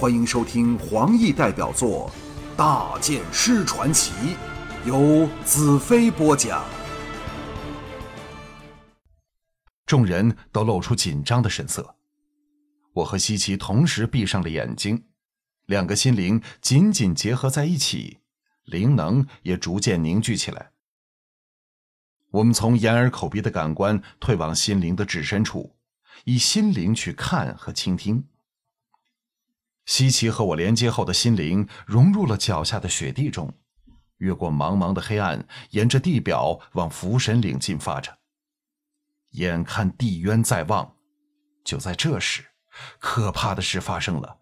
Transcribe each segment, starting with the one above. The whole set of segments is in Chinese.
欢迎收听黄奕代表作《大剑师传奇》，由子飞播讲。众人都露出紧张的神色，我和西奇同时闭上了眼睛，两个心灵紧紧结合在一起，灵能也逐渐凝聚起来。我们从眼耳口鼻的感官退往心灵的至深处，以心灵去看和倾听。西奇和我连接后的心灵融入了脚下的雪地中，越过茫茫的黑暗，沿着地表往福神岭进发着。眼看地渊在望，就在这时，可怕的事发生了。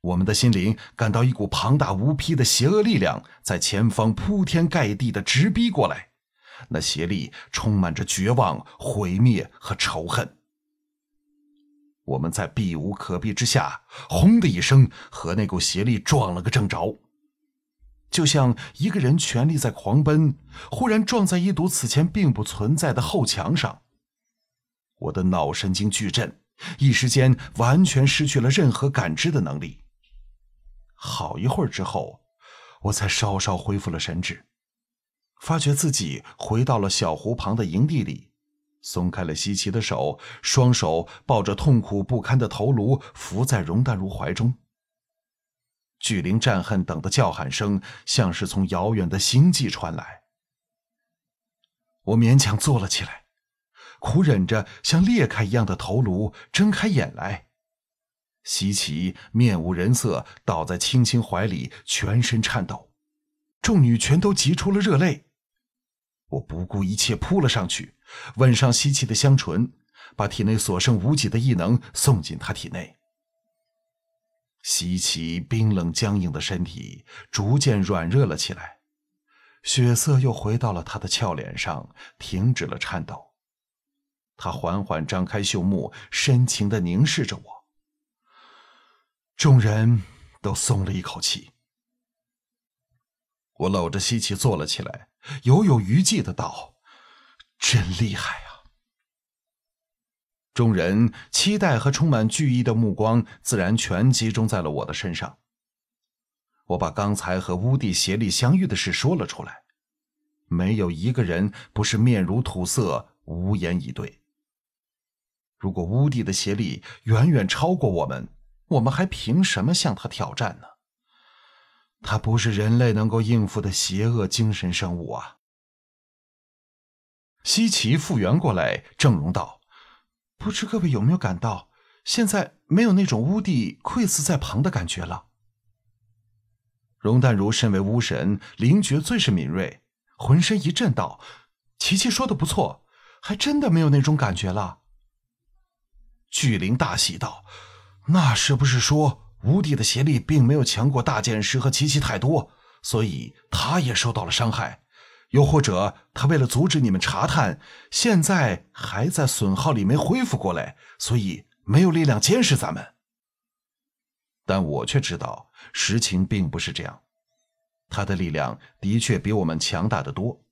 我们的心灵感到一股庞大无匹的邪恶力量在前方铺天盖地的直逼过来，那邪力充满着绝望、毁灭和仇恨。我们在避无可避之下，轰的一声，和那股邪力撞了个正着，就像一个人全力在狂奔，忽然撞在一堵此前并不存在的后墙上。我的脑神经巨震，一时间完全失去了任何感知的能力。好一会儿之后，我才稍稍恢复了神智，发觉自己回到了小湖旁的营地里。松开了西奇的手，双手抱着痛苦不堪的头颅，伏在容淡如怀中。巨灵战恨等的叫喊声，像是从遥远的星际传来。我勉强坐了起来，苦忍着像裂开一样的头颅，睁开眼来。西奇面无人色，倒在青青怀里，全身颤抖。众女全都急出了热泪。我不顾一切扑了上去。吻上西奇的香唇，把体内所剩无几的异能送进他体内。西奇冰冷僵硬的身体逐渐软热了起来，血色又回到了他的俏脸上，停止了颤抖。他缓缓张开秀目，深情的凝视着我。众人都松了一口气。我搂着西奇坐了起来，犹有余悸的道。真厉害啊！众人期待和充满惧意的目光自然全集中在了我的身上。我把刚才和乌帝协力相遇的事说了出来，没有一个人不是面如土色，无言以对。如果乌帝的协力远远超过我们，我们还凭什么向他挑战呢？他不是人类能够应付的邪恶精神生物啊！西奇复原过来，郑容道：“不知各位有没有感到，现在没有那种乌帝窥死在旁的感觉了。”容淡如身为巫神，灵觉最是敏锐，浑身一震道：“琪琪说的不错，还真的没有那种感觉了。”巨灵大喜道：“那是不是说吴帝的邪力并没有强过大剑师和琪琪太多，所以他也受到了伤害？”又或者，他为了阻止你们查探，现在还在损耗里没恢复过来，所以没有力量监视咱们。但我却知道实情并不是这样，他的力量的确比我们强大的多，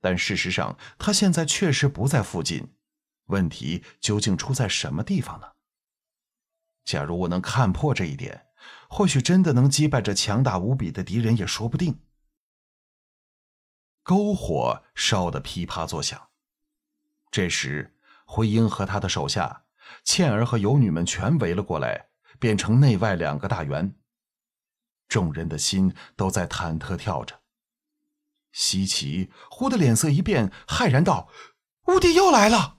但事实上他现在确实不在附近。问题究竟出在什么地方呢？假如我能看破这一点，或许真的能击败这强大无比的敌人也说不定。篝火烧得噼啪作响。这时，徽英和他的手下倩儿和游女们全围了过来，变成内外两个大圆。众人的心都在忐忑跳着。西奇忽的脸色一变，骇然道：“乌帝又来了！”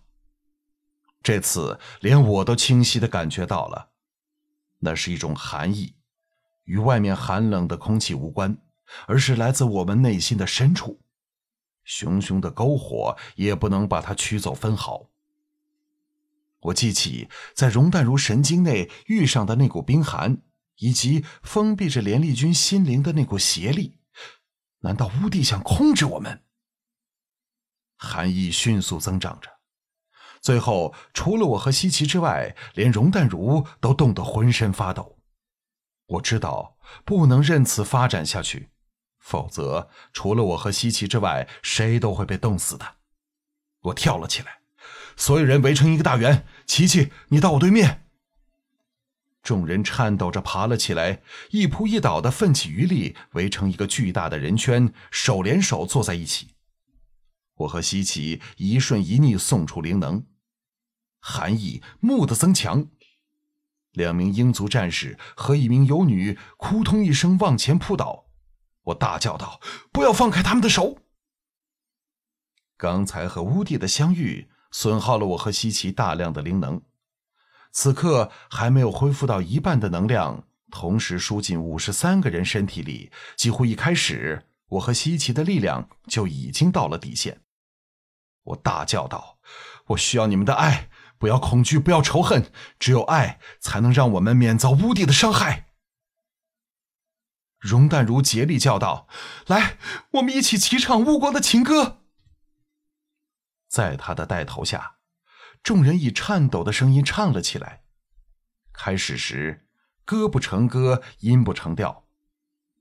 这次连我都清晰的感觉到了，那是一种寒意，与外面寒冷的空气无关，而是来自我们内心的深处。熊熊的篝火也不能把它驱走分毫。我记起在容淡如神经内遇上的那股冰寒，以及封闭着连丽君心灵的那股邪力，难道乌帝想控制我们？寒意迅速增长着，最后除了我和西岐之外，连容淡如都冻得浑身发抖。我知道不能任此发展下去。否则，除了我和西奇之外，谁都会被冻死的。我跳了起来，所有人围成一个大圆。琪琪，你到我对面。众人颤抖着爬了起来，一扑一倒的奋起余力，围成一个巨大的人圈，手连手坐在一起。我和西奇一顺一逆送出灵能，寒意蓦地增强。两名英族战士和一名游女扑通一声往前扑倒，我大叫道：“不要放开他们的手！”刚才和乌帝的相遇损耗了我和西奇大量的灵能，此刻还没有恢复到一半的能量，同时输进五十三个人身体里，几乎一开始我和西奇的力量就已经到了底线。我大叫道：“我需要你们的爱！”不要恐惧，不要仇恨，只有爱才能让我们免遭无敌的伤害。容淡如竭力叫道：“来，我们一起齐唱乌光的情歌。”在他的带头下，众人以颤抖的声音唱了起来。开始时，歌不成歌，音不成调，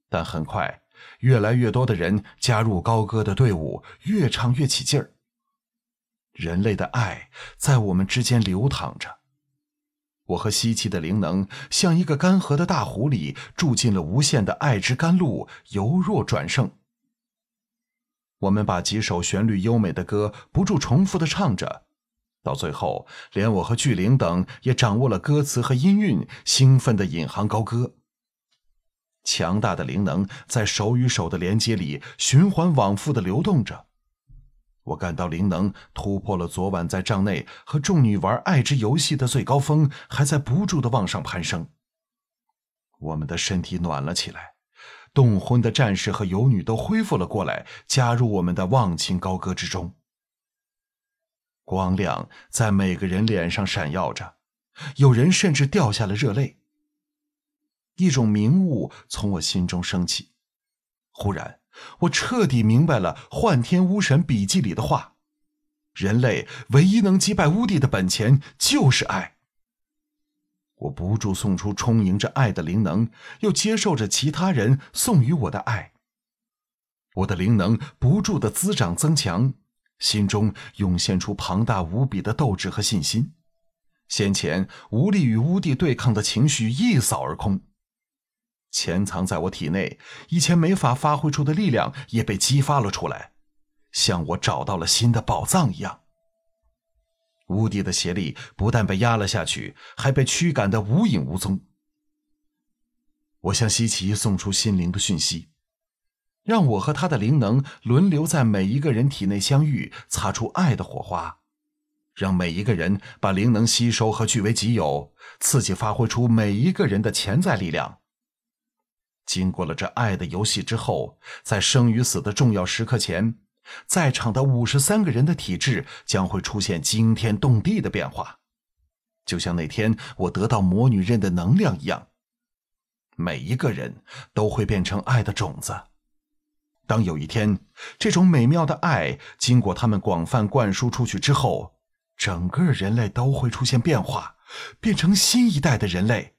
但很快，越来越多的人加入高歌的队伍，越唱越起劲儿。人类的爱在我们之间流淌着，我和西奇的灵能像一个干涸的大湖里注进了无限的爱之甘露，由弱转盛。我们把几首旋律优美的歌不住重复的唱着，到最后，连我和巨灵等也掌握了歌词和音韵，兴奋的引吭高歌。强大的灵能在手与手的连接里循环往复的流动着。我感到灵能突破了昨晚在帐内和众女玩爱之游戏的最高峰，还在不住的往上攀升。我们的身体暖了起来，冻昏的战士和游女都恢复了过来，加入我们的忘情高歌之中。光亮在每个人脸上闪耀着，有人甚至掉下了热泪。一种明悟从我心中升起，忽然。我彻底明白了《幻天巫神笔记》里的话：人类唯一能击败巫帝的本钱就是爱。我不住送出充盈着爱的灵能，又接受着其他人送予我的爱。我的灵能不住的滋长增强，心中涌现出庞大无比的斗志和信心。先前无力与巫帝对抗的情绪一扫而空。潜藏在我体内，以前没法发挥出的力量也被激发了出来，像我找到了新的宝藏一样。无敌的邪力不但被压了下去，还被驱赶得无影无踪。我向西奇送出心灵的讯息，让我和他的灵能轮流在每一个人体内相遇，擦出爱的火花，让每一个人把灵能吸收和据为己有，刺激发挥出每一个人的潜在力量。经过了这爱的游戏之后，在生与死的重要时刻前，在场的五十三个人的体质将会出现惊天动地的变化，就像那天我得到魔女刃的能量一样。每一个人都会变成爱的种子。当有一天，这种美妙的爱经过他们广泛灌输出去之后，整个人类都会出现变化，变成新一代的人类，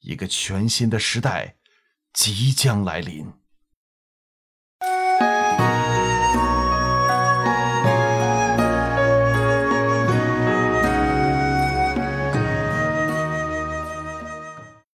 一个全新的时代。即将来临。